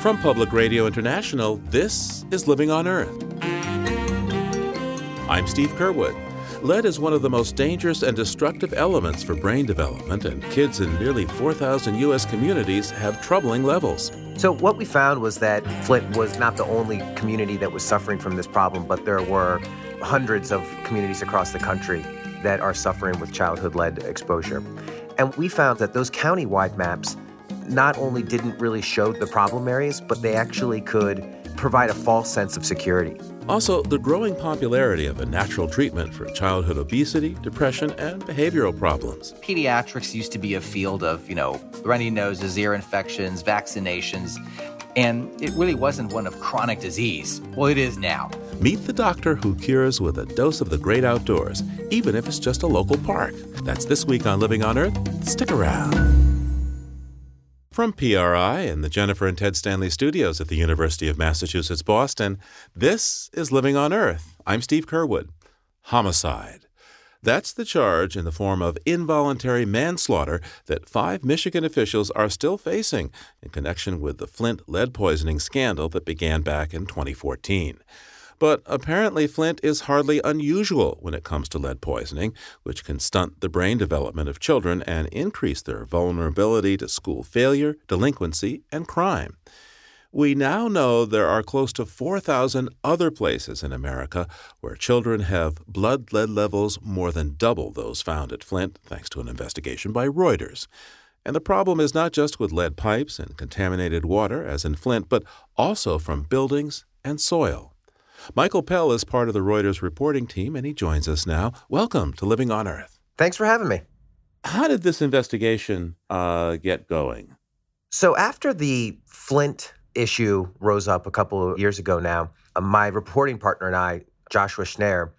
From Public Radio International, this is Living on Earth. I'm Steve Curwood. Lead is one of the most dangerous and destructive elements for brain development, and kids in nearly 4,000 U.S. communities have troubling levels. So, what we found was that Flint was not the only community that was suffering from this problem, but there were hundreds of communities across the country that are suffering with childhood lead exposure. And we found that those county-wide maps not only didn't really show the problem areas, but they actually could provide a false sense of security. Also, the growing popularity of a natural treatment for childhood obesity, depression, and behavioral problems. Pediatrics used to be a field of, you know, runny noses, ear infections, vaccinations, and it really wasn't one of chronic disease. Well, it is now. Meet the doctor who cures with a dose of the great outdoors, even if it's just a local park. That's this week on Living on Earth. Stick around. From PRI and the Jennifer and Ted Stanley studios at the University of Massachusetts Boston, this is Living on Earth. I'm Steve Curwood. Homicide. That's the charge in the form of involuntary manslaughter that five Michigan officials are still facing in connection with the Flint lead poisoning scandal that began back in 2014. But apparently, Flint is hardly unusual when it comes to lead poisoning, which can stunt the brain development of children and increase their vulnerability to school failure, delinquency, and crime. We now know there are close to 4,000 other places in America where children have blood lead levels more than double those found at Flint, thanks to an investigation by Reuters. And the problem is not just with lead pipes and contaminated water, as in Flint, but also from buildings and soil. Michael Pell is part of the Reuters reporting team, and he joins us now. Welcome to Living on Earth. Thanks for having me. How did this investigation uh, get going? So, after the Flint issue rose up a couple of years ago now, uh, my reporting partner and I, Joshua Schneyer,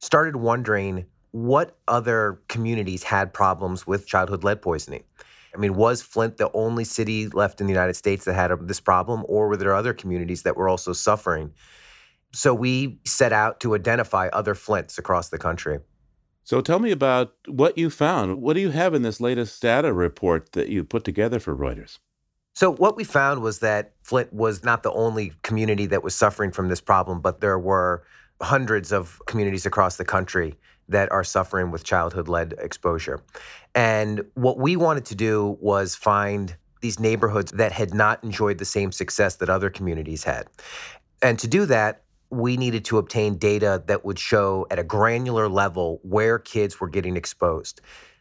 started wondering what other communities had problems with childhood lead poisoning. I mean, was Flint the only city left in the United States that had a, this problem, or were there other communities that were also suffering? So we set out to identify other Flints across the country. So tell me about what you found. What do you have in this latest data report that you put together for Reuters? So, what we found was that Flint was not the only community that was suffering from this problem, but there were hundreds of communities across the country that are suffering with childhood lead exposure. And what we wanted to do was find these neighborhoods that had not enjoyed the same success that other communities had. And to do that, we needed to obtain data that would show at a granular level where kids were getting exposed.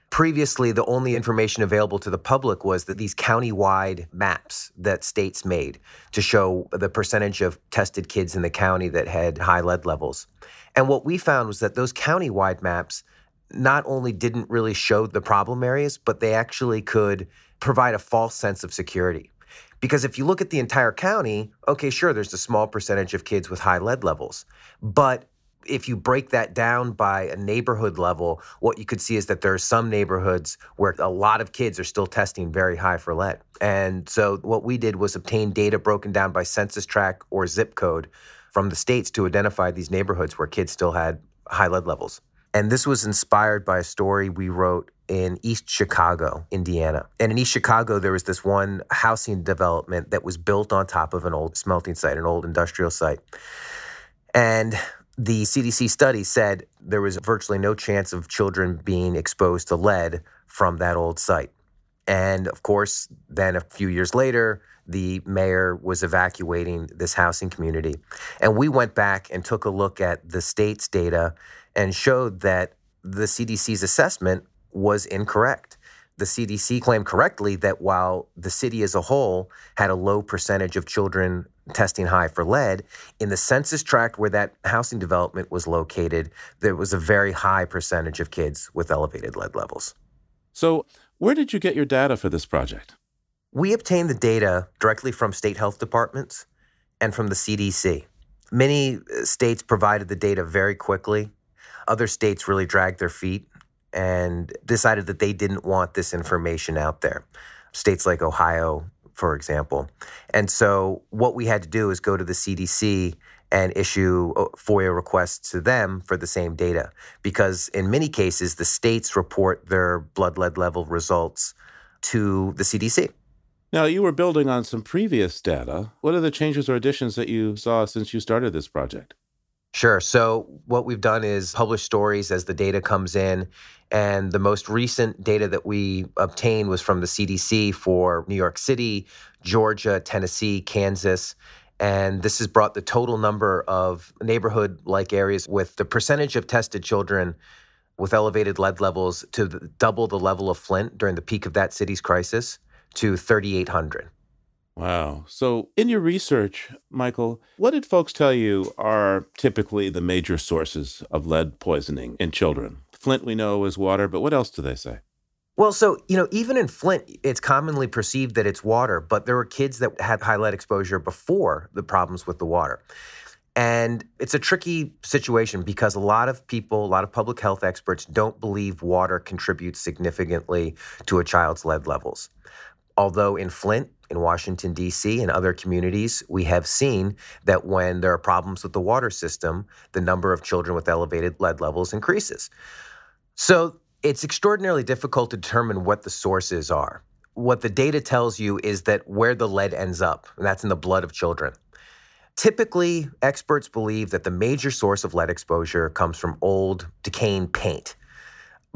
Previously, the only information available to the public was that these county-wide maps that states made to show the percentage of tested kids in the county that had high lead levels. And what we found was that those county-wide maps not only didn't really show the problem areas, but they actually could provide a false sense of security. Because if you look at the entire county, okay, sure, there's a small percentage of kids with high lead levels. But if you break that down by a neighborhood level, what you could see is that there are some neighborhoods where a lot of kids are still testing very high for lead. And so what we did was obtain data broken down by census tract or zip code from the states to identify these neighborhoods where kids still had high lead levels. And this was inspired by a story we wrote in East Chicago, Indiana. And in East Chicago, there was this one housing development that was built on top of an old smelting site, an old industrial site. And the CDC study said there was virtually no chance of children being exposed to lead from that old site. And of course, then a few years later, the mayor was evacuating this housing community. And we went back and took a look at the state's data and showed that the CDC's assessment was incorrect. The CDC claimed correctly that while the city as a whole had a low percentage of children testing high for lead, in the census tract where that housing development was located, there was a very high percentage of kids with elevated lead levels. So, where did you get your data for this project? We obtained the data directly from state health departments and from the CDC. Many uh, states provided the data very quickly. Other states really dragged their feet and decided that they didn't want this information out there. States like Ohio, for example. And so what we had to do is go to the CDC and issue uh, FOIA requests to them for the same data. Because in many cases, the states report their blood lead level results to the CDC. Now, you were building on some previous data. What are the changes or additions that you saw since you started this project? Sure. So, what we've done is publish stories as the data comes in. And the most recent data that we obtained was from the CDC for New York City, Georgia, Tennessee, Kansas. And this has brought the total number of neighborhood like areas with the percentage of tested children with elevated lead levels to double the level of Flint during the peak of that city's crisis to 3,800. Wow. So, in your research, Michael, what did folks tell you are typically the major sources of lead poisoning in children? Flint, we know, is water, but what else do they say? Well, so, you know, even in Flint, it's commonly perceived that it's water, but there were kids that had high lead exposure before the problems with the water. And it's a tricky situation because a lot of people, a lot of public health experts don't believe water contributes significantly to a child's lead levels. Although in Flint, in Washington, D.C., and other communities, we have seen that when there are problems with the water system, the number of children with elevated lead levels increases. So it's extraordinarily difficult to determine what the sources are. What the data tells you is that where the lead ends up, and that's in the blood of children. Typically, experts believe that the major source of lead exposure comes from old, decaying paint.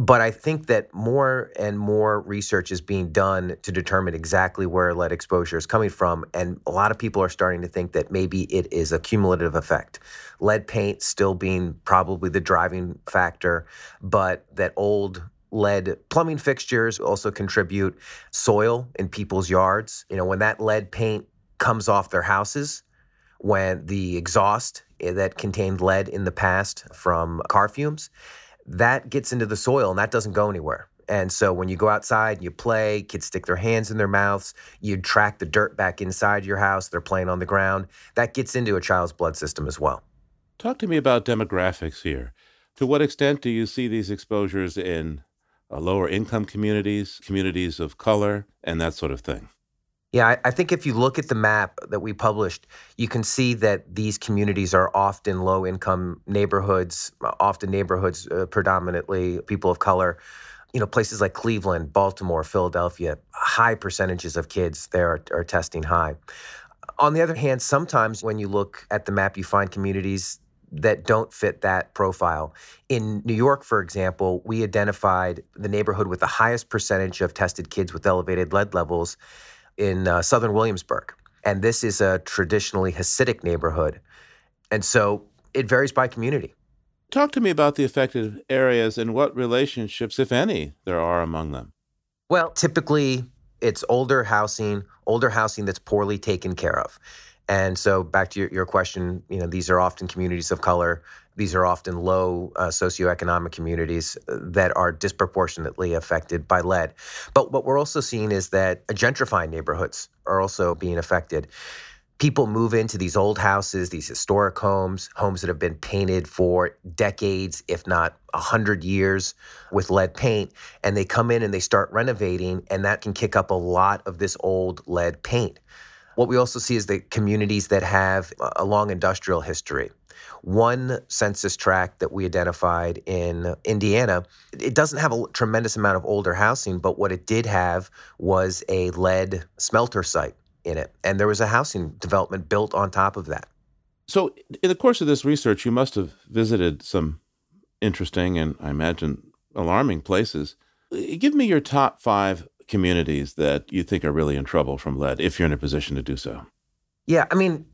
But I think that more and more research is being done to determine exactly where lead exposure is coming from. And a lot of people are starting to think that maybe it is a cumulative effect. Lead paint still being probably the driving factor, but that old lead plumbing fixtures also contribute soil in people's yards. You know, when that lead paint comes off their houses, when the exhaust eh, that contained lead in the past from car fumes, that gets into the soil and that doesn't go anywhere. And so when you go outside and you play, kids stick their hands in their mouths, you track the dirt back inside your house, they're playing on the ground. That gets into a child's blood system as well. Talk to me about demographics here. To what extent do you see these exposures in uh, lower income communities, communities of color, and that sort of thing? Yeah, I, I think if you look at the map that we published, you can see that these communities are often low income neighborhoods, often neighborhoods uh, predominantly people of color. You know, places like Cleveland, Baltimore, Philadelphia, high percentages of kids there are, are testing high. On the other hand, sometimes when you look at the map, you find communities that don't fit that profile. In New York, for example, we identified the neighborhood with the highest percentage of tested kids with elevated lead levels in uh, southern Williamsburg. And this is a traditionally Hasidic neighborhood. And so it varies by community. Talk to me about the affected areas and what relationships, if any, there are among them. Well, typically it's older housing, older housing that's poorly taken care of. And so back to your, your question, you know, these are often communities of color. These are often low uh, socioeconomic communities uh, that are disproportionately affected by lead. But what we're also seeing is that gentrified neighborhoods are also being affected. People move into these old houses, these historic homes, homes that have been painted for decades, if not a hundred years, with lead paint, and they come in and they start renovating, and that can kick up a lot of this old lead paint. What we also see is the communities that have a long industrial history. One census tract that we identified in Indiana, it doesn't have a tremendous amount of older housing, but what it did have was a lead smelter site in it. And there was a housing development built on top of that. So, in the course of this research, you must have visited some interesting and I imagine alarming places. Uh, give me your top five communities that you think are really in trouble from lead if you're in a position to do so? Yeah, I mean,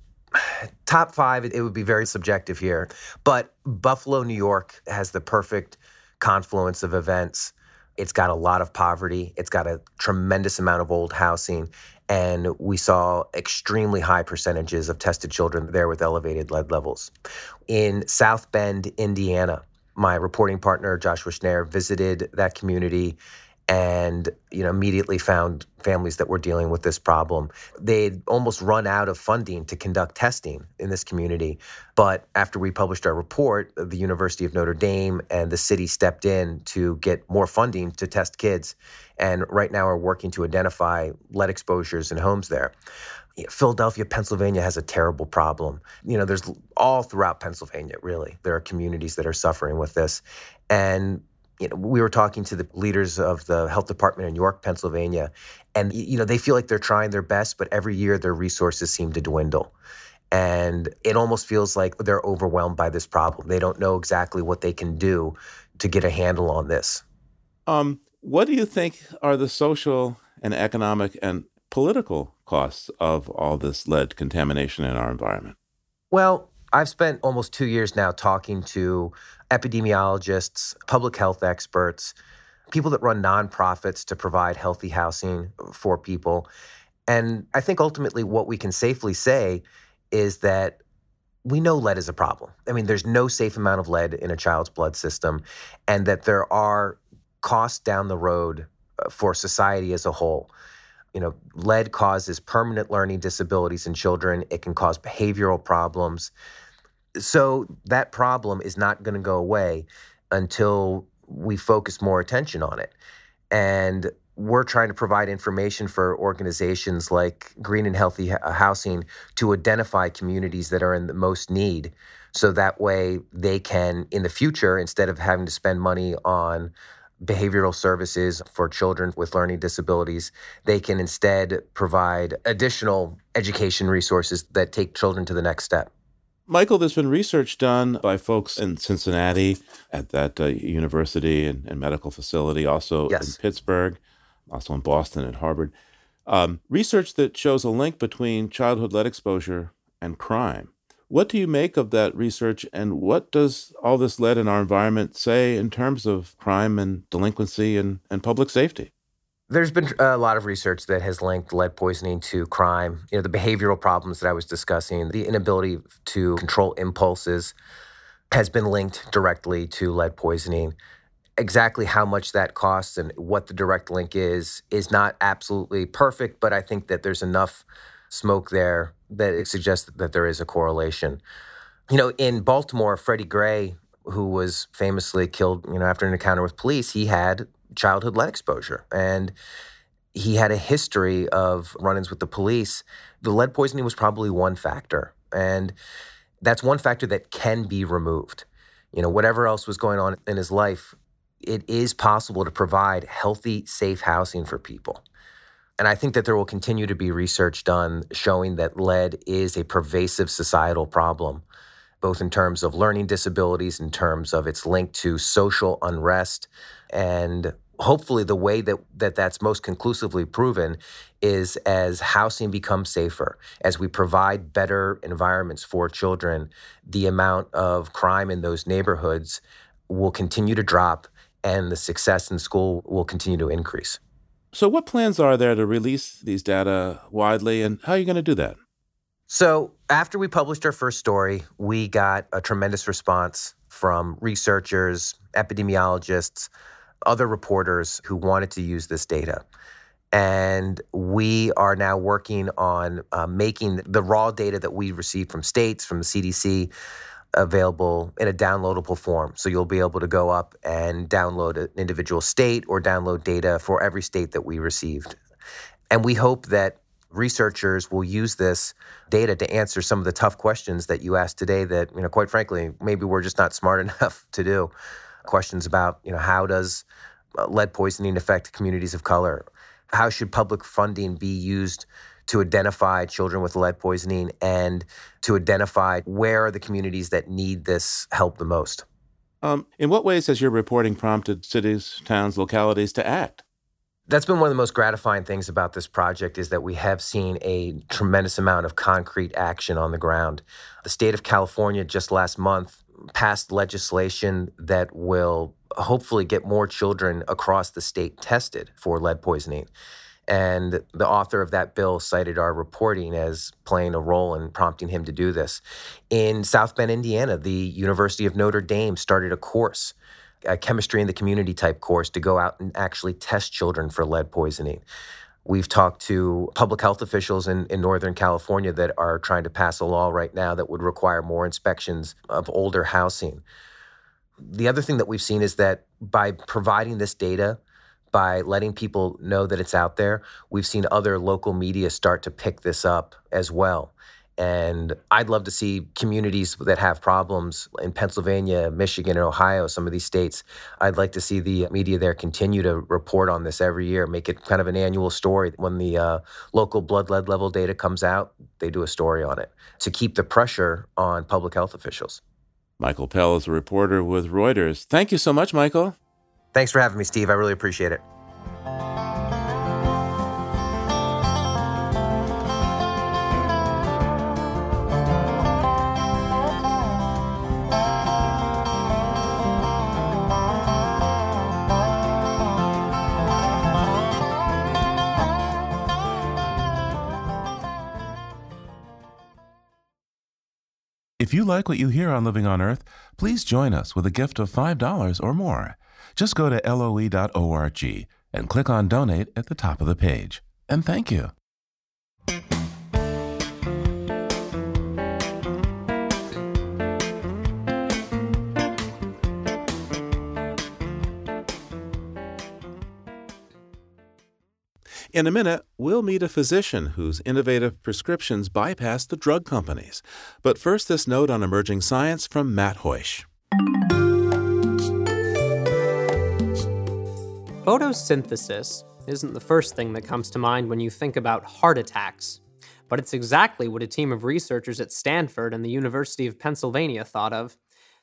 top five, it would be very subjective here. But Buffalo, New York has the perfect confluence of events. It's got a lot of poverty, it's got a tremendous amount of old housing. And we saw extremely high percentages of tested children there with elevated lead levels. In South Bend, Indiana, my reporting partner, Joshua Schneyer, visited that community and you know immediately found families that were dealing with this problem they'd almost run out of funding to conduct testing in this community but after we published our report the university of notre dame and the city stepped in to get more funding to test kids and right now are working to identify lead exposures in homes there Philadelphia, Pennsylvania has a terrible problem. You know, there's all throughout Pennsylvania, really. There are communities that are suffering with this. And you know, we were talking to the leaders of the health department in York, Pennsylvania, and you know they feel like they're trying their best, but every year their resources seem to dwindle. And it almost feels like they're overwhelmed by this problem. They don't know exactly what they can do to get a handle on this. Um, what do you think are the social and economic and political costs of all this lead contamination in our environment? Well, I've spent almost two years now talking to epidemiologists, public health experts, people that run nonprofits to provide healthy housing for people. And I think ultimately what we can safely say is that we know lead is a problem. I mean, there's no safe amount of lead in a child's blood system, and that there are costs down the road uh, for society as a whole. You know, lead causes permanent learning disabilities in children, it can cause behavioral problems. So, that problem is not going to go away until we focus more attention on it. And we're trying to provide information for organizations like Green and Healthy uh, Housing to identify communities that are in the most need. So that way they can, in the future, instead of having to spend money on behavioral services for children with learning disabilities, they can instead provide additional education resources that take children to the next step. Michael, there's been research done by folks in Cincinnati at that uh, university and, and, medical facility, also yes. in Pittsburgh, also in Boston at Harvard. Um, research that shows a link between childhood lead exposure and crime. What do you make of that research, and what does all this lead in our environment say in terms of crime and delinquency and, and public safety? There's been a lot of research that has linked lead poisoning to crime. You know, the behavioral problems that I was discussing, the inability to control impulses has been linked directly to lead poisoning. Exactly how much that costs and what the direct link is is not absolutely perfect, but I think that there's enough smoke there that it suggests that there is a correlation. You know, in Baltimore, Freddie Gray, who was famously killed, you know, after an encounter with police, he had childhood lead exposure. And he had a history of run ins with the police. The lead poisoning was probably one factor. And that's one factor that can be removed. You know, whatever else was going on in his life, it is possible to provide healthy, safe housing for people. And I think that there will continue to be research done showing that lead is a pervasive societal problem, both in terms of learning disabilities, in terms of its link to social unrest, and hopefully the way that, that that's most conclusively proven is as housing becomes safer as we provide better environments for children the amount of crime in those neighborhoods will continue to drop and the success in school will continue to increase so what plans are there to release these data widely and how are you going to do that so after we published our first story we got a tremendous response from researchers epidemiologists other reporters who wanted to use this data. And we are now working on uh, making the raw data that we received from states, from the CDC, available in a downloadable form. So you'll be able to go up and download an individual state or download data for every state that we received. And we hope that researchers will use this data to answer some of the tough questions that you asked today that, you know, quite frankly, maybe we're just not smart enough to do questions about, you know, how does uh, lead poisoning affect communities of color? How should public funding be used to identify children with lead poisoning and to identify where are the communities that need this help the most? Um, in what ways has your reporting prompted cities, towns, localities to act? That's been one of the most gratifying things about this project is that we have seen a tremendous amount of concrete action on the ground. The state of California just last month passed legislation that will hopefully get more children across the state tested for lead poisoning. And the author of that bill cited our reporting as playing a role in prompting him to do this. In South Bend, Indiana, the University of Notre Dame started a course, a chemistry in the community type course, to go out and actually test children for lead poisoning. We've talked to public health officials in, in Northern California that are trying to pass a law right now that would require more inspections of older housing. The other thing that we've seen is that by providing this data, by letting people know that it's out there, we've seen other local media start to pick this up as well. And I'd love to see communities that have problems in Pennsylvania, Michigan, and Ohio, some of these states. I'd like to see the media there continue to report on this every year, make it kind of an annual story. When the uh, local blood lead level data comes out, they do a story on it to keep the pressure on public health officials. Michael Pell is a reporter with Reuters. Thank you so much, Michael. Thanks for having me, Steve. I really appreciate it. If you like what you hear on Living on Earth, please join us with a gift of $5 or more. Just go to loe.org and click on Donate at the top of the page. And thank you. In a minute, we'll meet a physician whose innovative prescriptions bypass the drug companies. But first, this note on emerging science from Matt Hoish. Photosynthesis isn't the first thing that comes to mind when you think about heart attacks, but it's exactly what a team of researchers at Stanford and the University of Pennsylvania thought of.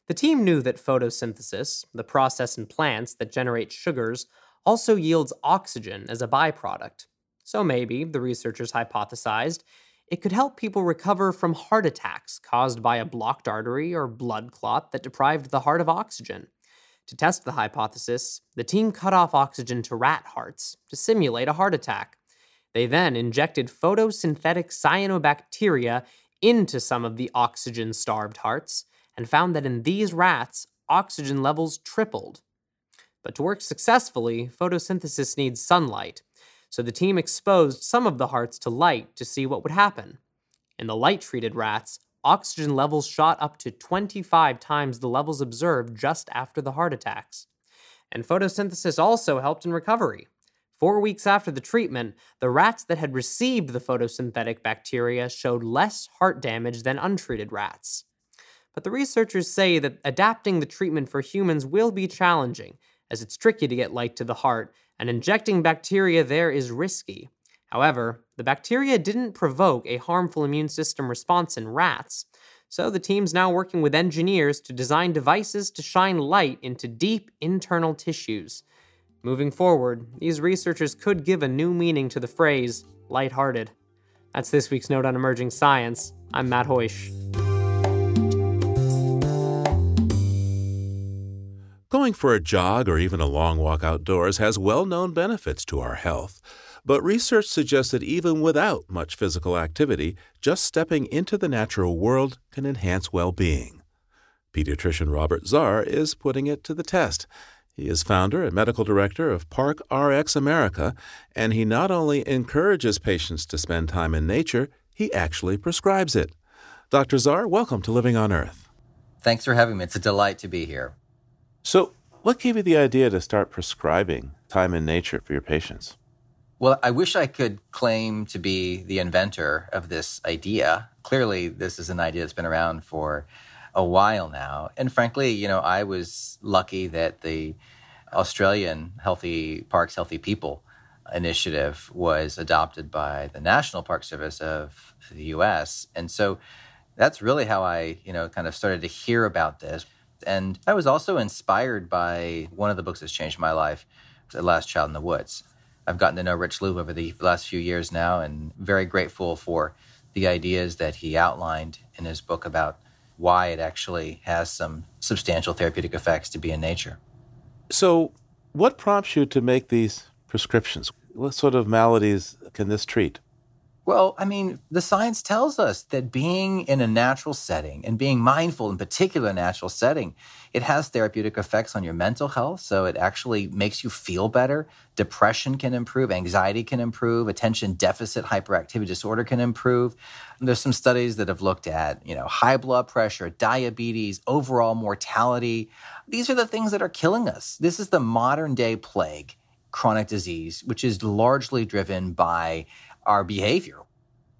The team knew that photosynthesis, the process in plants that generate sugars, also yields oxygen as a byproduct. So maybe, the researchers hypothesized, it could help people recover from heart attacks caused by a blocked artery or blood clot that deprived the heart of oxygen. To test the hypothesis, the team cut off oxygen to rat hearts to simulate a heart attack. They then injected photosynthetic cyanobacteria into some of the oxygen starved hearts and found that in these rats, oxygen levels tripled but to work successfully, photosynthesis needs sunlight, so the team exposed some of the hearts to light to see what would happen. In the light treated rats, oxygen levels shot up to 25 times the levels observed just after the heart attacks. And photosynthesis also helped in recovery. Four weeks after the treatment, the rats that had received the photosynthetic bacteria showed less heart damage than untreated rats. But the researchers say that adapting the treatment for humans will be challenging, as it's tricky to get light to the heart, and injecting bacteria there is risky. However, the bacteria didn't provoke a harmful immune system response in rats, so the team's now working with engineers to design devices to shine light into deep internal tissues. Moving forward, these researchers could give a new meaning to the phrase lighthearted. That's this week's Note on Emerging Science. I'm Matt Hoish. Going for a jog or even a long walk outdoors has well known benefits to our health. But research suggests that even without much physical activity, just stepping into the natural world can enhance well being. Pediatrician Robert Zarr is putting it to the test. He is founder and medical director of Park RX America, and he not only encourages patients to spend time in nature, he actually prescribes it. Dr. Zarr, welcome to Living on Earth. Thanks for having me. It's a delight to be here. So, what gave you the idea to start prescribing time in nature for your patients? Well, I wish I could claim to be the inventor of this idea. Clearly, this is an idea that's been around for a while now. And frankly, you know, I was lucky that the Australian Healthy Parks, Healthy People initiative was adopted by the National Park Service of the US. And so that's really how I, you know, kind of started to hear about this. And I was also inspired by one of the books that's changed my life, The Last Child in the Woods. I've gotten to know Rich Louv over the last few years now and very grateful for the ideas that he outlined in his book about why it actually has some substantial therapeutic effects to be in nature. So, what prompts you to make these prescriptions? What sort of maladies can this treat? Well, I mean, the science tells us that being in a natural setting and being mindful in particular natural setting, it has therapeutic effects on your mental health. So it actually makes you feel better. Depression can improve, anxiety can improve, attention deficit hyperactivity disorder can improve. And there's some studies that have looked at, you know, high blood pressure, diabetes, overall mortality. These are the things that are killing us. This is the modern day plague, chronic disease, which is largely driven by our behavior.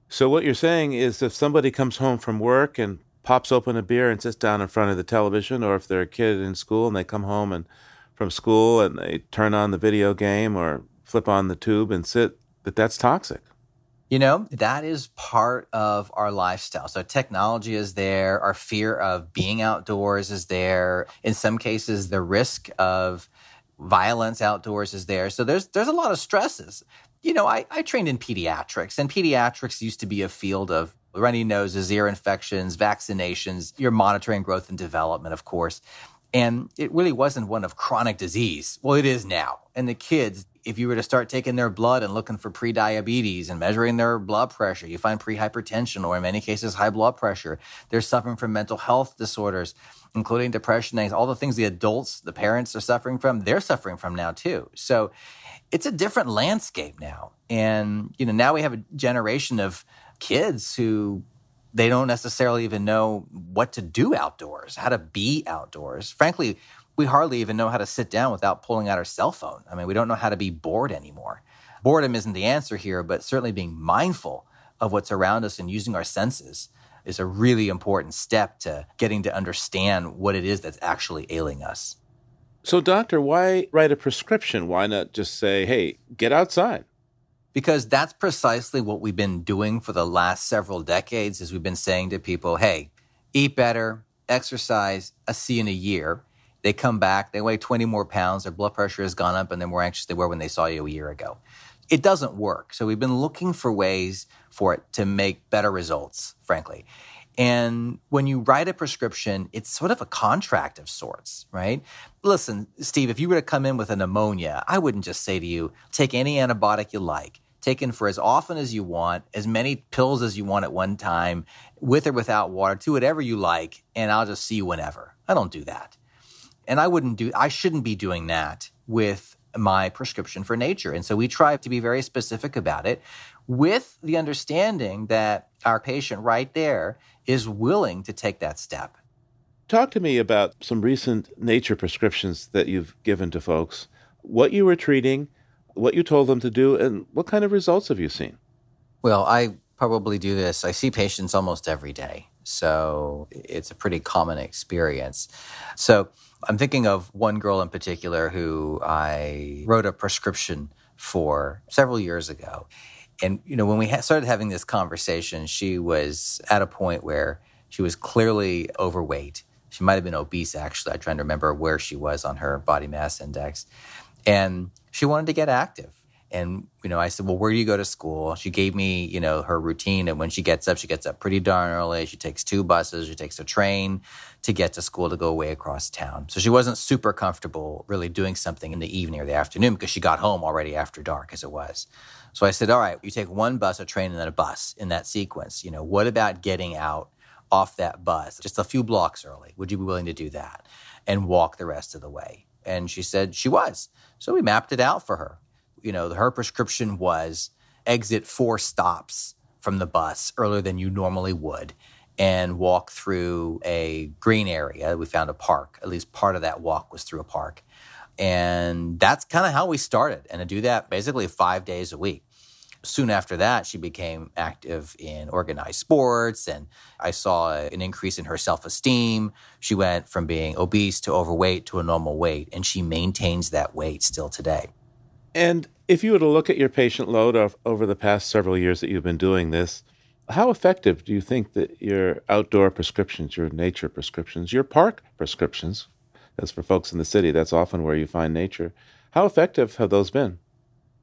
So, what you're saying is if somebody comes home from work and pops open a beer and sits down in front of the television, or if they're a kid in school and they come home and from school and they turn on the video game or flip on the tube and sit, that that's toxic. You know, that is part of our lifestyle. So technology is there, our fear of being outdoors is there. In some cases, the risk of violence outdoors is there. So there's there's a lot of stresses. You know, I, I trained in pediatrics, and pediatrics used to be a field of runny noses, ear infections, vaccinations. You're monitoring growth and development, of course. And it really wasn't one of chronic disease. Well, it is now. And the kids, if you were to start taking their blood and looking for prediabetes and measuring their blood pressure, you find prehypertension or in many cases high blood pressure. They're suffering from mental health disorders, including depression, all the things the adults, the parents are suffering from, they're suffering from now too. So it's a different landscape now. And, you know, now we have a generation of kids who they don't necessarily even know what to do outdoors, how to be outdoors. Frankly, we hardly even know how to sit down without pulling out our cell phone. I mean, we don't know how to be bored anymore. Boredom isn't the answer here, but certainly being mindful of what's around us and using our senses is a really important step to getting to understand what it is that's actually ailing us. So, doctor, why write a prescription? Why not just say, hey, get outside? Because that's precisely what we've been doing for the last several decades is we've been saying to people, hey, eat better, exercise, a C in a year. They come back, they weigh 20 more pounds, their blood pressure has gone up, and they're more anxious than they were when they saw you a year ago. It doesn't work. So we've been looking for ways for it to make better results, frankly. And when you write a prescription, it's sort of a contract of sorts, right? Listen, Steve, if you were to come in with a pneumonia, I wouldn't just say to you, take any antibiotic you like, taken for as often as you want, as many pills as you want at one time, with or without water, do whatever you like, and I'll just see you whenever. I don't do that. And I wouldn't do, I shouldn't be doing that with my prescription for nature. And so we try to be very specific about it with the understanding that our patient right there is willing to take that step. Talk to me about some recent nature prescriptions that you've given to folks, what you were treating, what you told them to do, and what kind of results have you seen? Well, I probably do this. I see patients almost every day. So it's a pretty common experience. So I'm thinking of one girl in particular who I wrote a prescription for several years ago. And, you know, when we ha- started having this conversation, she was at a point where she was clearly overweight. She might have been obese, actually. I'm trying to remember where she was on her body mass index. And she wanted to get active. And, you know, I said, well, where do you go to school? She gave me, you know, her routine. And when she gets up, she gets up pretty darn early. She takes two buses, she takes a train to get to school to go away across town. So she wasn't super comfortable really doing something in the evening or the afternoon because she got home already after dark as it was. So I said, all right, you take one bus, a train, and then a bus in that sequence. You know, what about getting out off that bus just a few blocks early? Would you be willing to do that and walk the rest of the way? And she said she was. So we mapped it out for her. You know, her prescription was exit four stops from the bus earlier than you normally would and walk through a green area. We found a park. At least part of that walk was through a park. And that's kind of how we started. And to do that basically five days a week. Soon after that, she became active in organized sports, and I saw an increase in her self esteem. She went from being obese to overweight to a normal weight, and she maintains that weight still today. And if you were to look at your patient load of, over the past several years that you've been doing this, how effective do you think that your outdoor prescriptions, your nature prescriptions, your park prescriptions, as for folks in the city, that's often where you find nature, how effective have those been?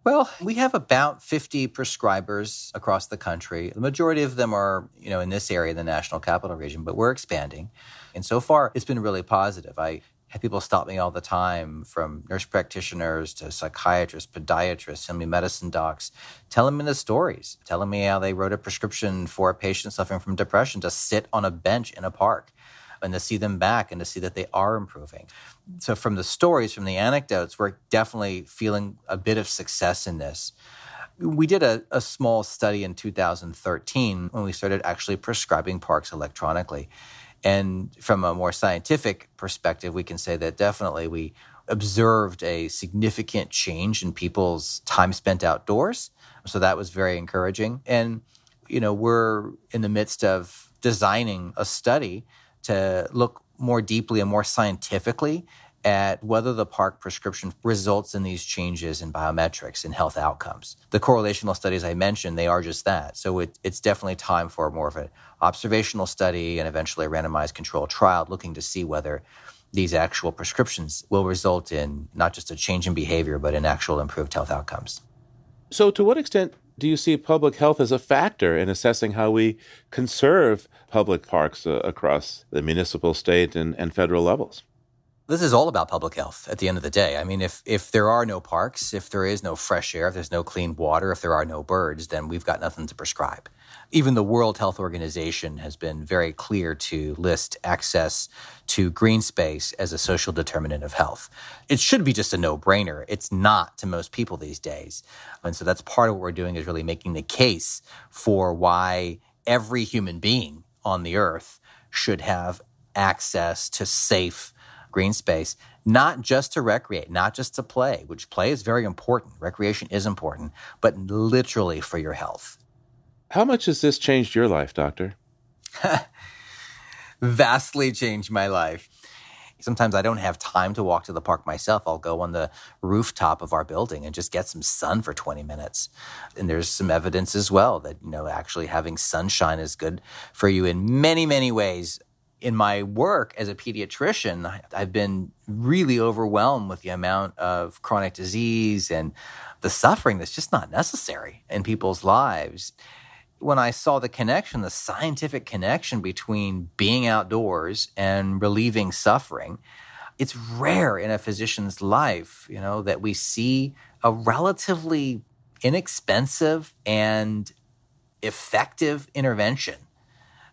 Well, we have about 50 prescribers across the country. The majority of them are, you know, in this area, the National Capital Region, but we're expanding. And so far, it's been really positive. I people stop me all the time from nurse practitioners to psychiatrists, podiatrists, family medicine docs, telling me the stories, telling me how they wrote a prescription for a patient suffering from depression to sit on a bench in a park and to see them back and to see that they are improving. So, from the stories, from the anecdotes, we're definitely feeling a bit of success in this. We did a, a small study in 2013 when we started actually prescribing parks electronically. And from a more scientific perspective, we can say that definitely we observed a significant change in people's time spent outdoors. So that was very encouraging. And you know, we're in the midst of designing a study to look more deeply and more scientifically at whether the park prescription results in these changes in biometrics and health outcomes. The correlational studies I mentioned, they are just that. So it, it's definitely time for more of an observational study and eventually a randomized controlled trial looking to see whether these actual prescriptions will result in not just a change in behavior, but in actual improved health outcomes. So, to what extent do you see public health as a factor in assessing how we conserve public parks uh, across the municipal, state, and, and federal levels? This is all about public health at the end of the day. I mean, if, if there are no parks, if there is no fresh air, if there's no clean water, if there are no birds, then we've got nothing to prescribe. Even the World Health Organization has been very clear to list access to green space as a social determinant of health. It should be just a no brainer. It's not to most people these days. And so that's part of what we're doing is really making the case for why every human being on the earth should have access to safe green space, not just to recreate, not just to play, which play is very important. Recreation is important, but literally for your health. How much has this changed your life, Doctor? Vastly changed my life. Sometimes I don't have time to walk to the park myself. I'll go on the rooftop of our building and just get some sun for 20 minutes. And there's some evidence as well that, you know, actually having sunshine is good for you in many, many ways. In my work as a pediatrician, I've been really overwhelmed with the amount of chronic disease and the suffering that's just not necessary in people's lives when I saw the connection, the scientific connection between being outdoors and relieving suffering, it's rare in a physician's life, you know, that we see a relatively inexpensive and effective intervention.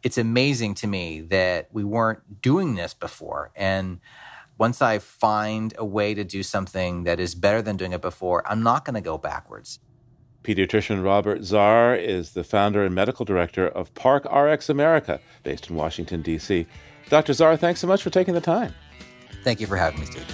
It's amazing to me that we weren't doing this before. And once I find a way to do something that is better than doing it before, I'm not going to go backwards. Pediatrician Robert Zarr is the founder and medical director of Park RX America, based in Washington, D.C. Dr. Zarr, thanks so much for taking the time. Thank you for having me, Steve.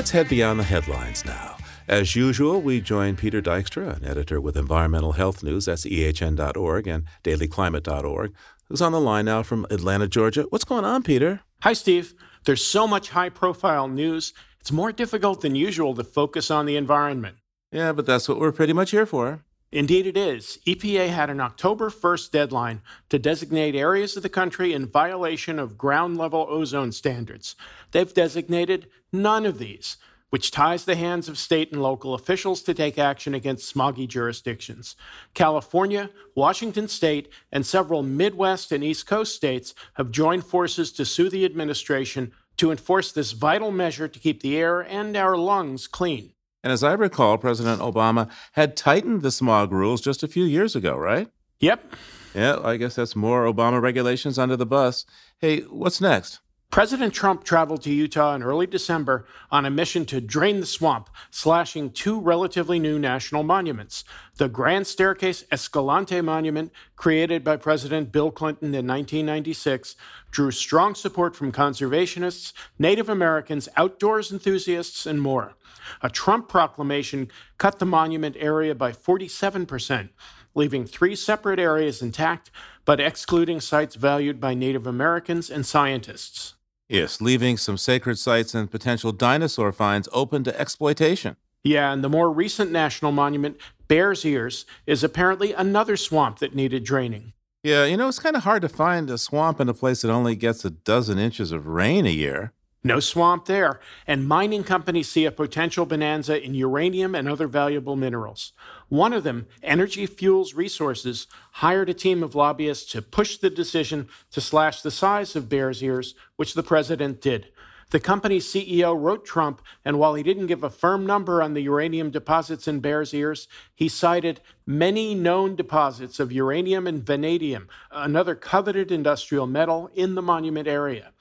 Let's head beyond the headlines now. As usual, we join Peter Dykstra, an editor with Environmental Health News, that's ehn.org and dailyclimate.org, who's on the line now from Atlanta, Georgia. What's going on, Peter? Hi, Steve. There's so much high profile news, it's more difficult than usual to focus on the environment. Yeah, but that's what we're pretty much here for. Indeed, it is. EPA had an October 1st deadline to designate areas of the country in violation of ground level ozone standards. They've designated none of these which ties the hands of state and local officials to take action against smoggy jurisdictions. California, Washington state, and several Midwest and East Coast states have joined forces to sue the administration to enforce this vital measure to keep the air and our lungs clean. And as I recall, President Obama had tightened the smog rules just a few years ago, right? Yep. Yeah, I guess that's more Obama regulations under the bus. Hey, what's next? President Trump traveled to Utah in early December on a mission to drain the swamp, slashing two relatively new national monuments. The Grand Staircase Escalante Monument, created by President Bill Clinton in 1996, drew strong support from conservationists, Native Americans, outdoors enthusiasts, and more. A Trump proclamation cut the monument area by 47 percent leaving three separate areas intact, but excluding sites valued by Native Americans and scientists. Yes, leaving some sacred sites and potential dinosaur finds open to exploitation. Yeah, and the more recent national monument, Bears Ears, is apparently another swamp that needed draining. Yeah, you know, it's kind of hard to find a swamp in a place that only gets a dozen inches of rain a year. No swamp there, and mining companies see a potential bonanza in uranium and other valuable minerals. One of them, Energy Fuels Resources, hired a team of lobbyists to push the decision to slash the size of Bears Ears, which the president did. The company's CEO wrote Trump, and while he didn't give a firm number on the uranium deposits in Bears Ears, he cited many known deposits of uranium and vanadium, another coveted industrial metal, in the monument area.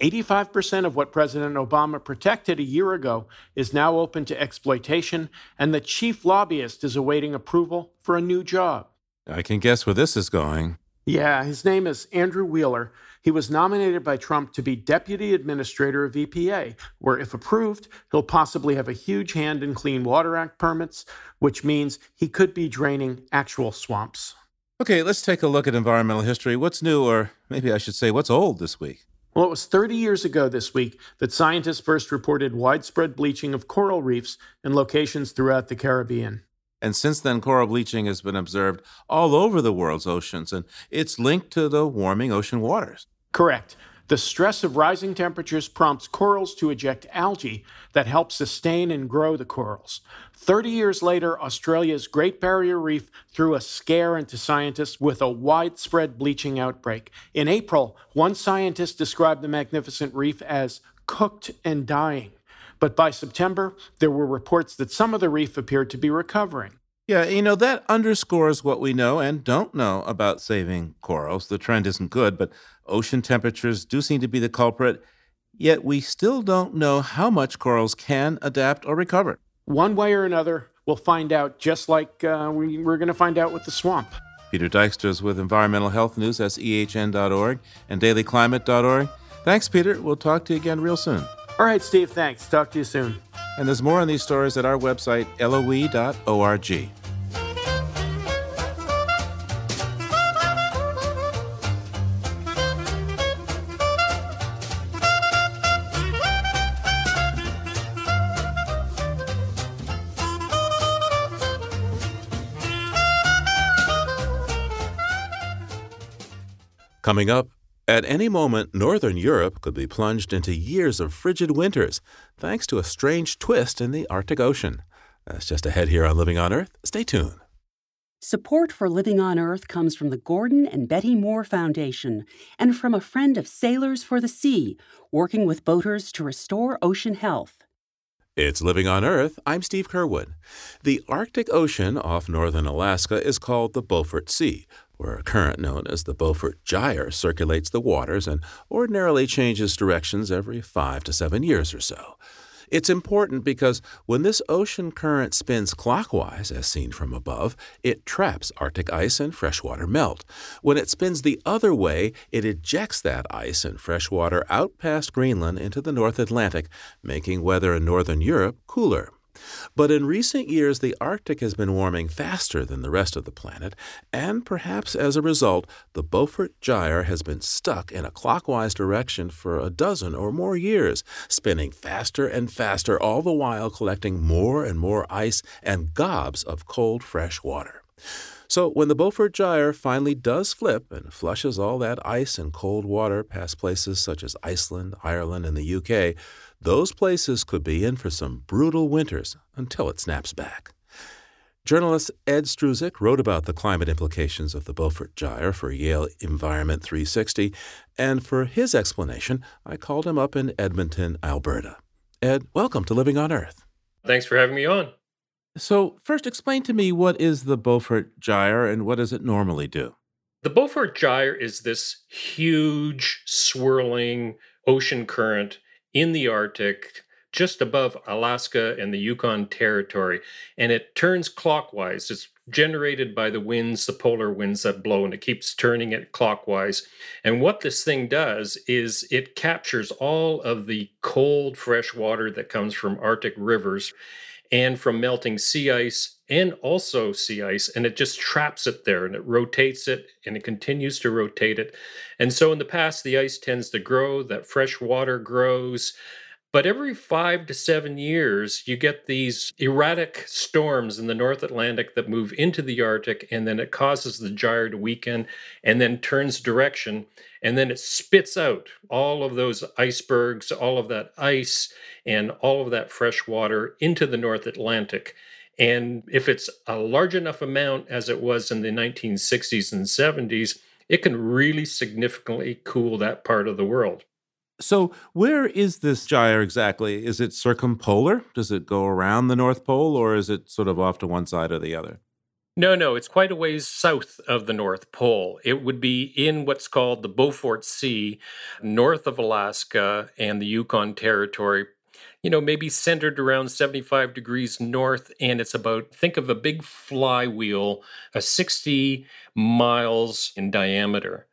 85% of what President Obama protected a year ago is now open to exploitation, and the chief lobbyist is awaiting approval for a new job. I can guess where this is going. Yeah, his name is Andrew Wheeler. He was nominated by Trump to be deputy administrator of EPA, where, if approved, he'll possibly have a huge hand in Clean Water Act permits, which means he could be draining actual swamps. Okay, let's take a look at environmental history. What's new, or maybe I should say, what's old this week? Well, it was 30 years ago this week that scientists first reported widespread bleaching of coral reefs in locations throughout the Caribbean. And since then, coral bleaching has been observed all over the world's oceans, and it's linked to the warming ocean waters. Correct. The stress of rising temperatures prompts corals to eject algae that help sustain and grow the corals. 30 years later, Australia's Great Barrier Reef threw a scare into scientists with a widespread bleaching outbreak. In April, one scientist described the magnificent reef as cooked and dying. But by September, there were reports that some of the reef appeared to be recovering. Yeah, you know, that underscores what we know and don't know about saving corals. The trend isn't good, but ocean temperatures do seem to be the culprit. Yet we still don't know how much corals can adapt or recover. One way or another, we'll find out, just like uh, we, we're going to find out with the swamp. Peter Dykstra is with Environmental Health News, that's ehn.org, and dailyclimate.org. Thanks, Peter. We'll talk to you again real soon. All right, Steve, thanks. Talk to you soon. And there's more on these stories at our website, loe.org. Coming up, at any moment, Northern Europe could be plunged into years of frigid winters thanks to a strange twist in the Arctic Ocean. That's just ahead here on Living on Earth. Stay tuned. Support for Living on Earth comes from the Gordon and Betty Moore Foundation and from a friend of Sailors for the Sea, working with boaters to restore ocean health. It's Living on Earth. I'm Steve Curwood. The Arctic Ocean off northern Alaska is called the Beaufort Sea, where a current known as the Beaufort Gyre circulates the waters and ordinarily changes directions every five to seven years or so. It's important because when this ocean current spins clockwise, as seen from above, it traps Arctic ice and freshwater melt. When it spins the other way, it ejects that ice and freshwater out past Greenland into the North Atlantic, making weather in northern Europe cooler. But in recent years, the Arctic has been warming faster than the rest of the planet, and perhaps as a result, the Beaufort Gyre has been stuck in a clockwise direction for a dozen or more years, spinning faster and faster, all the while collecting more and more ice and gobs of cold, fresh water. So when the Beaufort Gyre finally does flip and flushes all that ice and cold water past places such as Iceland, Ireland, and the UK, those places could be in for some brutal winters until it snaps back. Journalist Ed Struzik wrote about the climate implications of the Beaufort Gyre for Yale Environment 360, and for his explanation, I called him up in Edmonton, Alberta. Ed, welcome to Living on Earth. Thanks for having me on. So, first, explain to me what is the Beaufort Gyre and what does it normally do? The Beaufort Gyre is this huge, swirling ocean current in the Arctic, just above Alaska and the Yukon Territory, and it turns clockwise. It's generated by the winds, the polar winds that blow, and it keeps turning it clockwise. And what this thing does is it captures all of the cold, fresh water that comes from Arctic rivers and from melting sea ice and also sea ice, and it just traps it there and it rotates it and it continues to rotate it. And so in the past, the ice tends to grow, that fresh water grows. But every five to seven years, you get these erratic storms in the North Atlantic that move into the Arctic, and then it causes the gyre to weaken and then turns direction. And then it spits out all of those icebergs, all of that ice, and all of that fresh water into the North Atlantic. And if it's a large enough amount as it was in the 1960s and 70s, it can really significantly cool that part of the world. So, where is this gyre exactly? Is it circumpolar? Does it go around the North Pole, or is it sort of off to one side or the other? No, no, it's quite a ways south of the North Pole. It would be in what's called the Beaufort Sea, north of Alaska and the Yukon Territory, you know, maybe centered around 75 degrees north. And it's about, think of a big flywheel, a 60 miles in diameter.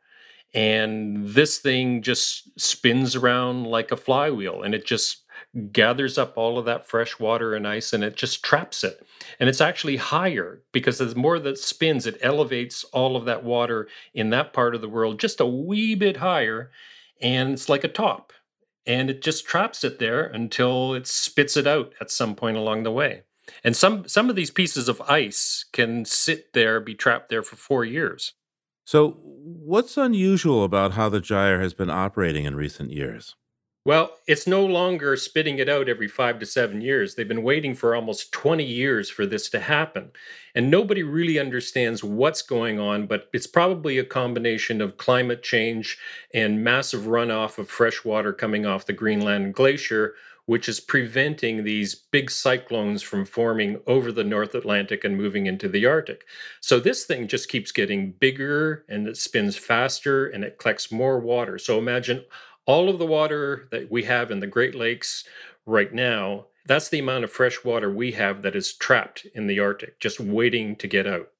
And this thing just spins around like a flywheel and it just gathers up all of that fresh water and ice and it just traps it. And it's actually higher because the more that spins, it elevates all of that water in that part of the world just a wee bit higher. And it's like a top. And it just traps it there until it spits it out at some point along the way. And some some of these pieces of ice can sit there, be trapped there for four years. So, what's unusual about how the gyre has been operating in recent years? Well, it's no longer spitting it out every five to seven years. They've been waiting for almost 20 years for this to happen. And nobody really understands what's going on, but it's probably a combination of climate change and massive runoff of fresh water coming off the Greenland glacier, which is preventing these big cyclones from forming over the North Atlantic and moving into the Arctic. So this thing just keeps getting bigger and it spins faster and it collects more water. So imagine all of the water that we have in the Great Lakes right now, that's the amount of fresh water we have that is trapped in the Arctic, just waiting to get out.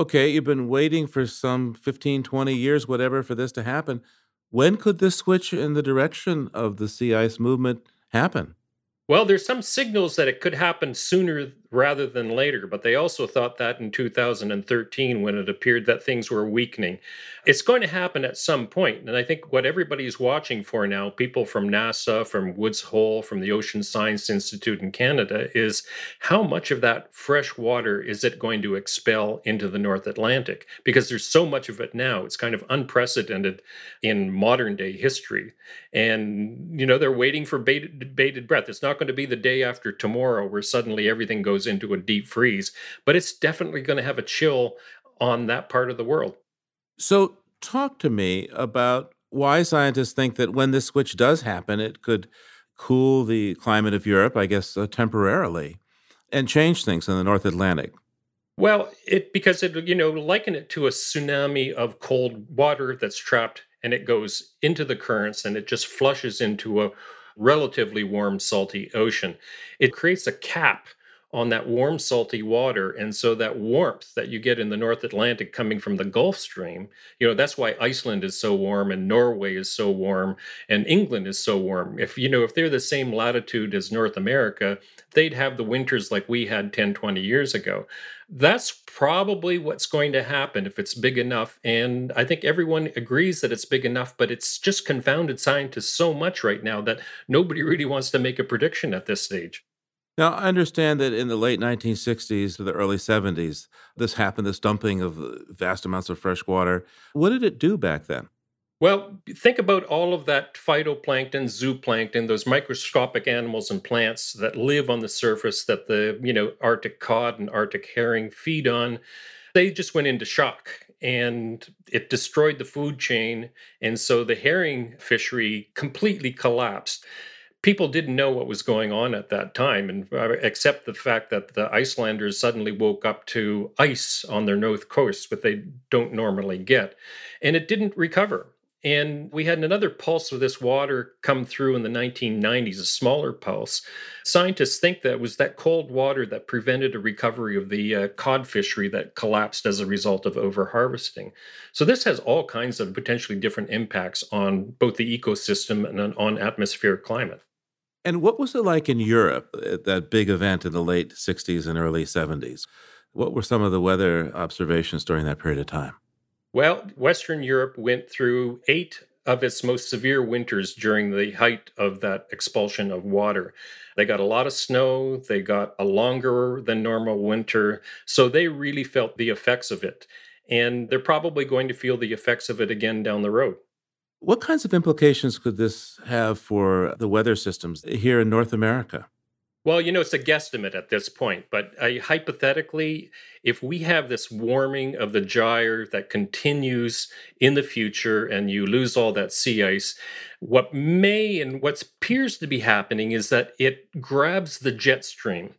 Okay, you've been waiting for some 15, 20 years, whatever, for this to happen. When could this switch in the direction of the sea ice movement happen? Well, there's some signals that it could happen sooner rather than later, but they also thought that in 2013 when it appeared that things were weakening. It's going to happen at some point. and I think what everybody's watching for now, people from NASA, from Woods Hole, from the Ocean Science Institute in Canada, is how much of that fresh water is it going to expel into the North Atlantic? Because there's so much of it now. It's kind of unprecedented in modern day history. And, you know, they're waiting for bated, bated breath. It's not going to be the day after tomorrow where suddenly everything goes goes into a deep freeze, but it's definitely going to have a chill on that part of the world. So, talk to me about why scientists think that when this switch does happen, it could cool the climate of Europe, I guess, uh, temporarily, and change things in the North Atlantic. Well, it because it you know liken it to a tsunami of cold water that's trapped and it goes into the currents and it just flushes into a relatively warm salty ocean. It creates a cap on that warm, salty water. And so that warmth that you get in the North Atlantic coming from the Gulf Stream, you know, that's why Iceland is so warm and Norway is so warm and England is so warm. If, you know, if they're the same latitude as North America, they'd have the winters like we had 10, 20 years ago. That's probably what's going to happen if it's big enough. And I think everyone agrees that it's big enough, but it's just confounded scientists so much right now that nobody really wants to make a prediction at this stage. Now, I understand that in the late 1960s to the early 70s, this happened, this dumping of uh, vast amounts of fresh water. What did it do back then? Well, think about all of that phytoplankton, zooplankton, those microscopic animals and plants that live on the surface that the, you know, Arctic cod and Arctic herring feed on. They just went into shock and it destroyed the food chain. And so the herring fishery completely collapsed people didn't know what was going on at that time, and uh, except the fact that the Icelanders suddenly woke up to ice on their north coast, what they don't normally get, and it didn't recover. And we had another pulse of this water come through in the 1990s, a smaller pulse. Scientists think that was that cold water that prevented a recovery of the uh, cod fishery that collapsed as a result of overharvesting. So, this has all kinds of potentially different impacts on both the ecosystem and on atmospheric climate. And what was it like in Europe at that big event in the late 60s and early 70s? What were some of the weather observations during that period of time? Well, Western Europe went through eight of its most severe winters during the height of that expulsion of water. They got a lot of snow, they got a longer than normal winter, so they really felt the effects of it. And they're probably going to feel the effects of it again down the road. What kinds of implications could this have for the weather systems here in North America? Well, you know, it's a guesstimate at this point, but uh, hypothetically, if we have this warming of the gyre that continues in the future and you lose all that sea ice, what may and what appears to be happening is that it grabs the jet stream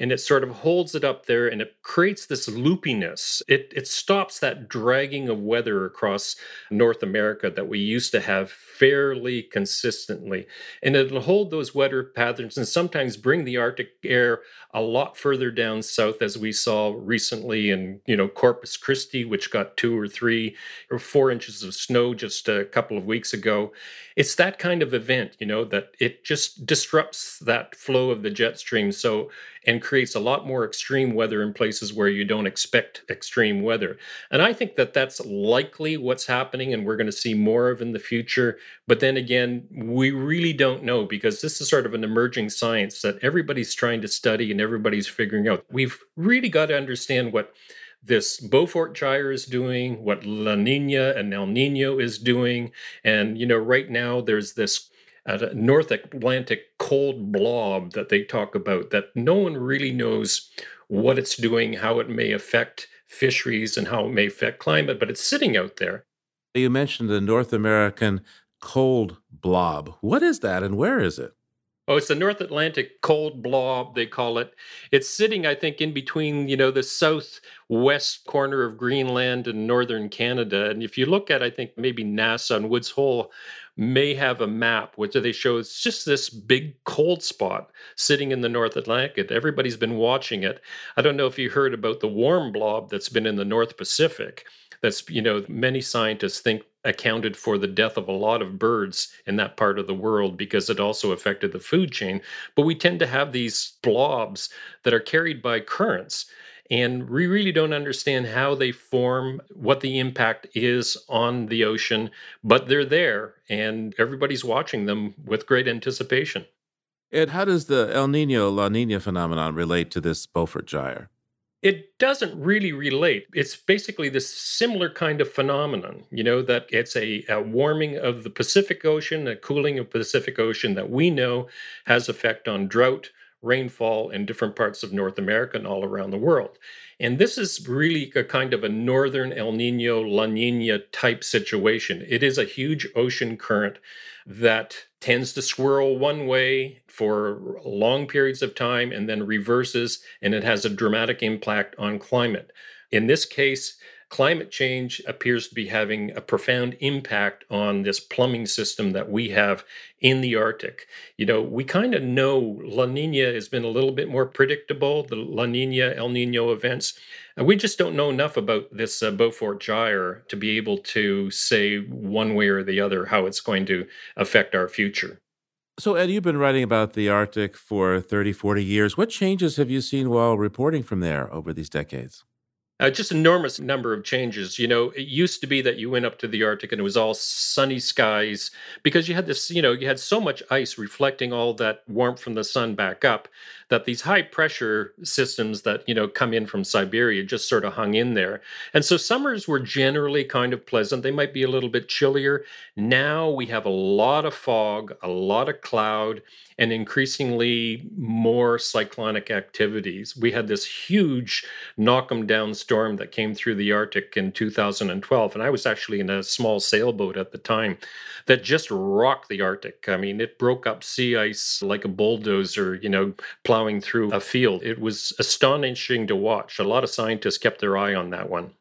and it sort of holds it up there and it creates this loopiness. It, it stops that dragging of weather across North America that we used to have fairly consistently. And it'll hold those weather patterns and sometimes bring the Arctic air a lot further down south, as we saw recently in, you know, Corpus Christi, which got two or three or four inches of snow just a couple of weeks ago. It's that kind of event, you know, that it just disrupts that flow of the jet stream. So and creates a lot more extreme weather in places where you don't expect extreme weather. And I think that that's likely what's happening and we're going to see more of in the future. But then again, we really don't know because this is sort of an emerging science that everybody's trying to study and everybody's figuring out. We've really got to understand what this Beaufort gyre is doing, what La Nina and El Nino is doing. And, you know, right now there's this a North Atlantic cold blob that they talk about that no one really knows what it's doing, how it may affect fisheries, and how it may affect climate, but it's sitting out there. You mentioned the North American cold blob. What is that and where is it? Oh, it's the North Atlantic cold blob, they call it. It's sitting, I think, in between, you know, the southwest corner of Greenland and northern Canada. And if you look at, I think, maybe NASA and Woods Hole may have a map which they show it's just this big cold spot sitting in the North Atlantic. Everybody's been watching it. I don't know if you heard about the warm blob that's been in the North Pacific. That's, you know, many scientists think accounted for the death of a lot of birds in that part of the world because it also affected the food chain. But we tend to have these blobs that are carried by currents and we really don't understand how they form, what the impact is on the ocean, but they're there and everybody's watching them with great anticipation. Ed, how does the El Nino La Nina phenomenon relate to this Beaufort gyre? It doesn't really relate. It's basically this similar kind of phenomenon, you know, that it's a, a, warming of the Pacific Ocean, a cooling of Pacific Ocean that we know has effect on drought, rainfall in different parts of North America and all around the world. And this is really a kind of a northern El Nino, La Nina type situation. It is a huge ocean current that tends to swirl one way for long periods of time and then reverses, and it has a dramatic impact on climate. In this case, climate change appears to be having a profound impact on this plumbing system that we have in the Arctic. You know, we kind of know La Nina has been a little bit more predictable, the La Nina El Nino events. And we just don't know enough about this uh, Beaufort Gyre to be able to say one way or the other how it's going to affect our future. So, Ed, you've been writing about the Arctic for 30, 40 years. What changes have you seen while reporting from there over these decades? Uh, just enormous number of changes. You know, it used to be that you went up to the Arctic and it was all sunny skies because you had this, you know, you had so much ice reflecting all that warmth from the sun back up that these high pressure systems that, you know, come in from Siberia just sort of hung in there. And so summers were generally kind of pleasant. They might be a little bit chillier. Now we have a lot of fog, a lot of cloud, and increasingly more cyclonic activities. We had this huge knock 'em down storm that came through the Arctic in 2012, and I was actually in a small sailboat at the time that just rocked the Arctic. I mean, it broke up sea ice like a bulldozer, you know, plowing through a field. It was astonishing to watch. A lot of scientists kept their eye on that one.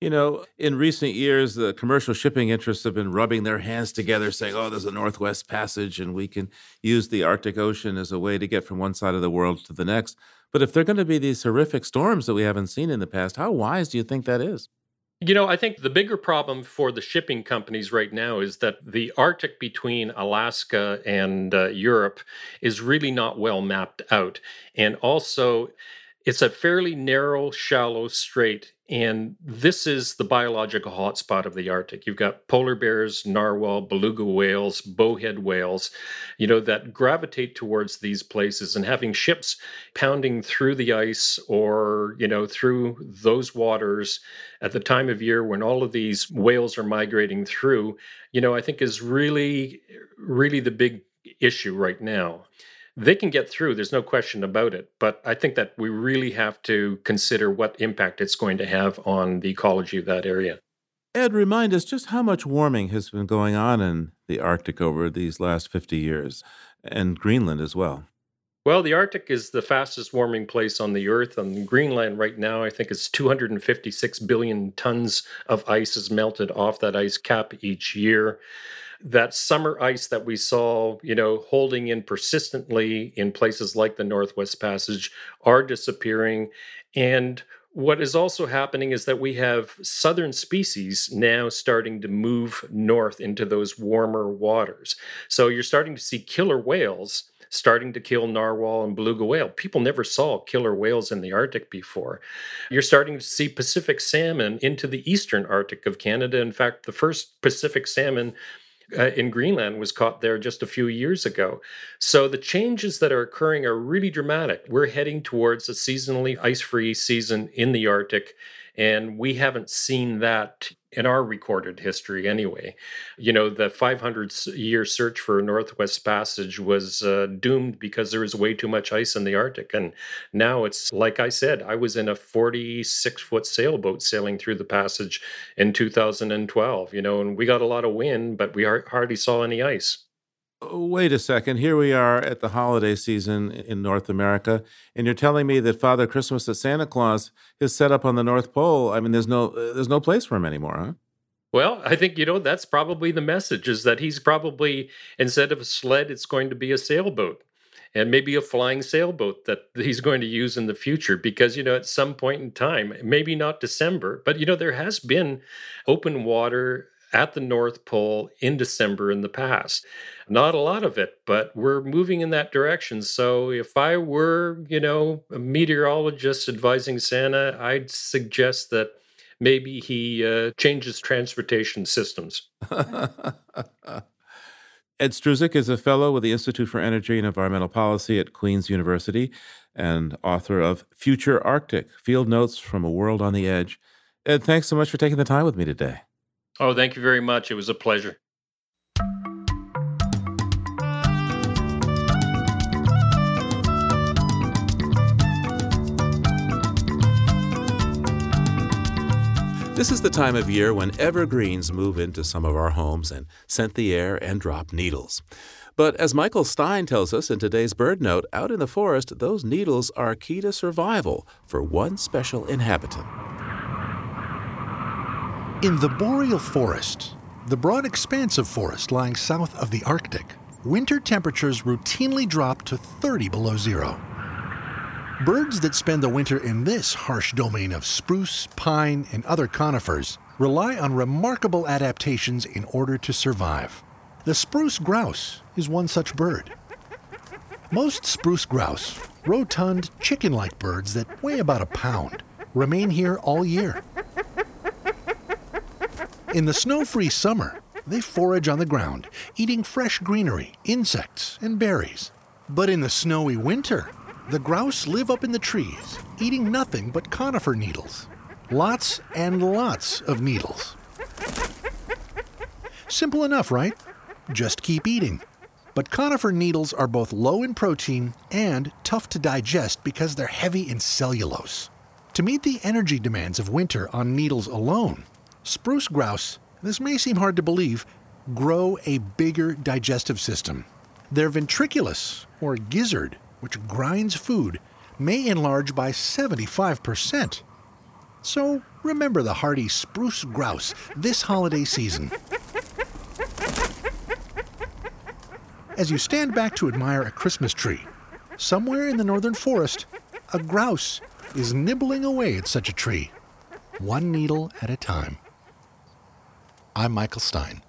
You know, in recent years, the commercial shipping interests have been rubbing their hands together, saying, oh, there's a Northwest Passage, and we can use the Arctic Ocean as a way to get from one side of the world to the next. But if there are going to be these horrific storms that we haven't seen in the past, how wise do you think that is? You know, I think the bigger problem for the shipping companies right now is that the Arctic between Alaska and uh, Europe is really not well mapped out. And also, it's a fairly narrow, shallow strait, and this is the biological hotspot of the Arctic. You've got polar bears, narwhal, beluga whales, bowhead whales, you know, that gravitate towards these places. And having ships pounding through the ice or, you know, through those waters at the time of year when all of these whales are migrating through, you know, I think is really, really the big issue right now they can get through there's no question about it but i think that we really have to consider what impact it's going to have on the ecology of that area. Ed remind us just how much warming has been going on in the arctic over these last 50 years and greenland as well Well, the Arctic is the fastest warming place on the Earth. On Greenland right now, I think it's 256 billion tons of ice is melted off that ice cap each year. That summer ice that we saw, you know, holding in persistently in places like the Northwest Passage are disappearing. And what is also happening is that we have southern species now starting to move north into those warmer waters. So you're starting to see killer whales starting to kill narwhal and beluga whale. People never saw killer whales in the Arctic before. You're starting to see Pacific salmon into the eastern Arctic of Canada. In fact, the first Pacific salmon uh, in Greenland was caught there just a few years ago. So the changes that are occurring are really dramatic. We're heading towards a seasonally ice free season in the Arctic, and we haven't seen that in our recorded history anyway. You know, the 500 year search for Northwest Passage was uh, doomed because there was way too much ice in the Arctic. And now it's like I said, I was in a 46 foot sailboat sailing through the passage in 2012, you know, and we got a lot of wind, but we hardly saw any ice. Wait a second. Here we are at the holiday season in North America, and you're telling me that Father Christmas, that Santa Claus, is set up on the North Pole. I mean, there's no uh, there's no place for him anymore, huh? Well, I think you know that's probably the message is that he's probably instead of a sled, it's going to be a sailboat and maybe a flying sailboat that he's going to use in the future because you know at some point in time maybe not december but you know there has been open water at the North Pole in December in the past. Not a lot of it, but we're moving in that direction. So if I were, you know, a meteorologist advising Santa, I'd suggest that maybe he uh, changes transportation systems. Ed Struzik is a fellow with the Institute for Energy and Environmental Policy at Queen's University and author of Future Arctic Field Notes from a World on the Edge. Ed, thanks so much for taking the time with me today. Oh, thank you very much. It was a pleasure. This is the time of year when evergreens move into some of our homes and scent the air and drop needles. But as Michael Stein tells us in today's BirdNote, out in the forest, those needles are key to survival for one special inhabitant. In the boreal forest, the broad expanse of forest lying south of the Arctic, winter temperatures routinely drop to 30 below zero. Birds that spend the winter in this harsh domain of spruce, pine, and other conifers rely on remarkable adaptations in order to survive. The spruce grouse is one such bird. Most spruce grouse, rotund, chicken like birds that weigh about a pound, remain here all year. In the snow free summer, they forage on the ground, eating fresh greenery, insects, and berries. But in the snowy winter, the grouse live up in the trees, eating nothing but conifer needles. Lots and lots of needles. Simple enough, right? Just keep eating. But conifer needles are both low in protein and tough to digest because they're heavy in cellulose. To meet the energy demands of winter on needles alone, Spruce grouse, this may seem hard to believe, grow a bigger digestive system. Their ventriculus, or gizzard, which grinds food, may enlarge by 75%. So remember the hardy spruce grouse this holiday season. As you stand back to admire a Christmas tree, somewhere in the northern forest, a grouse is nibbling away at such a tree, one needle at a time. I'm Michael Stein.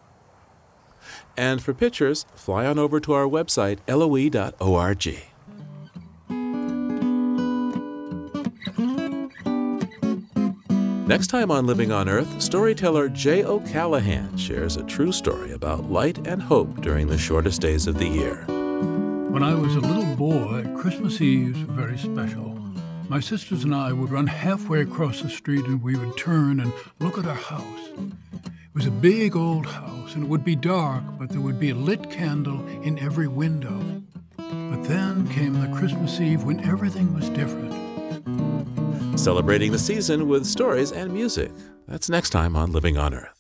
And for pictures, fly on over to our website, loe.org. Next time on Living on Earth, storyteller Jay O'Callahan shares a true story about light and hope during the shortest days of the year. When I was a little boy, Christmas Eves were very special. My sisters and I would run halfway across the street and we would turn and look at our house was a big old house, and it would be dark, but there would be a lit candle in every window. But then came the Christmas Eve when everything was different. Celebrating the season with stories and music. That's next time on Living on Earth.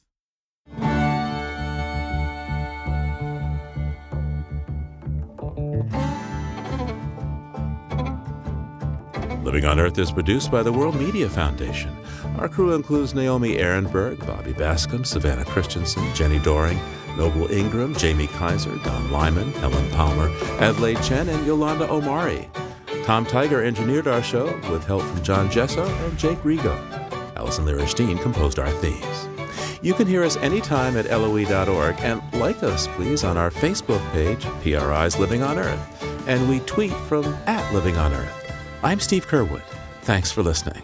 Living on Earth is produced by the World Media Foundation. Our crew includes Naomi Arenberg, Bobby Bascomb, Savannah Christensen, Jenni Doering, Noble Ingram, Jamie Kaiser, Don Lyman, Helen Palmer, Adelaide Chen, and Yolanda Omari. Tom Tiger engineered our show with help from John Gesso and Jake Rego. Allison Lirish composed our themes. You can hear us anytime at LOE.org and like us, please, on our Facebook page, PRI's Living on Earth. And we tweet from at Living on Earth. I'm Steve Curwood. Thanks for listening.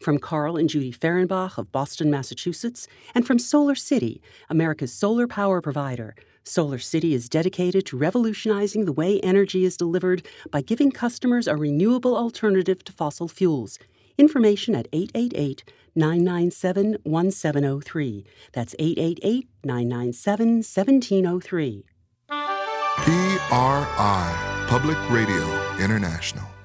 From Carl and Judy Fehrenbach of Boston, Massachusetts, and from Solar City, America's solar power provider. Solar City is dedicated to revolutionizing the way energy is delivered by giving customers a renewable alternative to fossil fuels. Information at 888 997 1703. That's 888 997 1703. PRI, Public Radio International.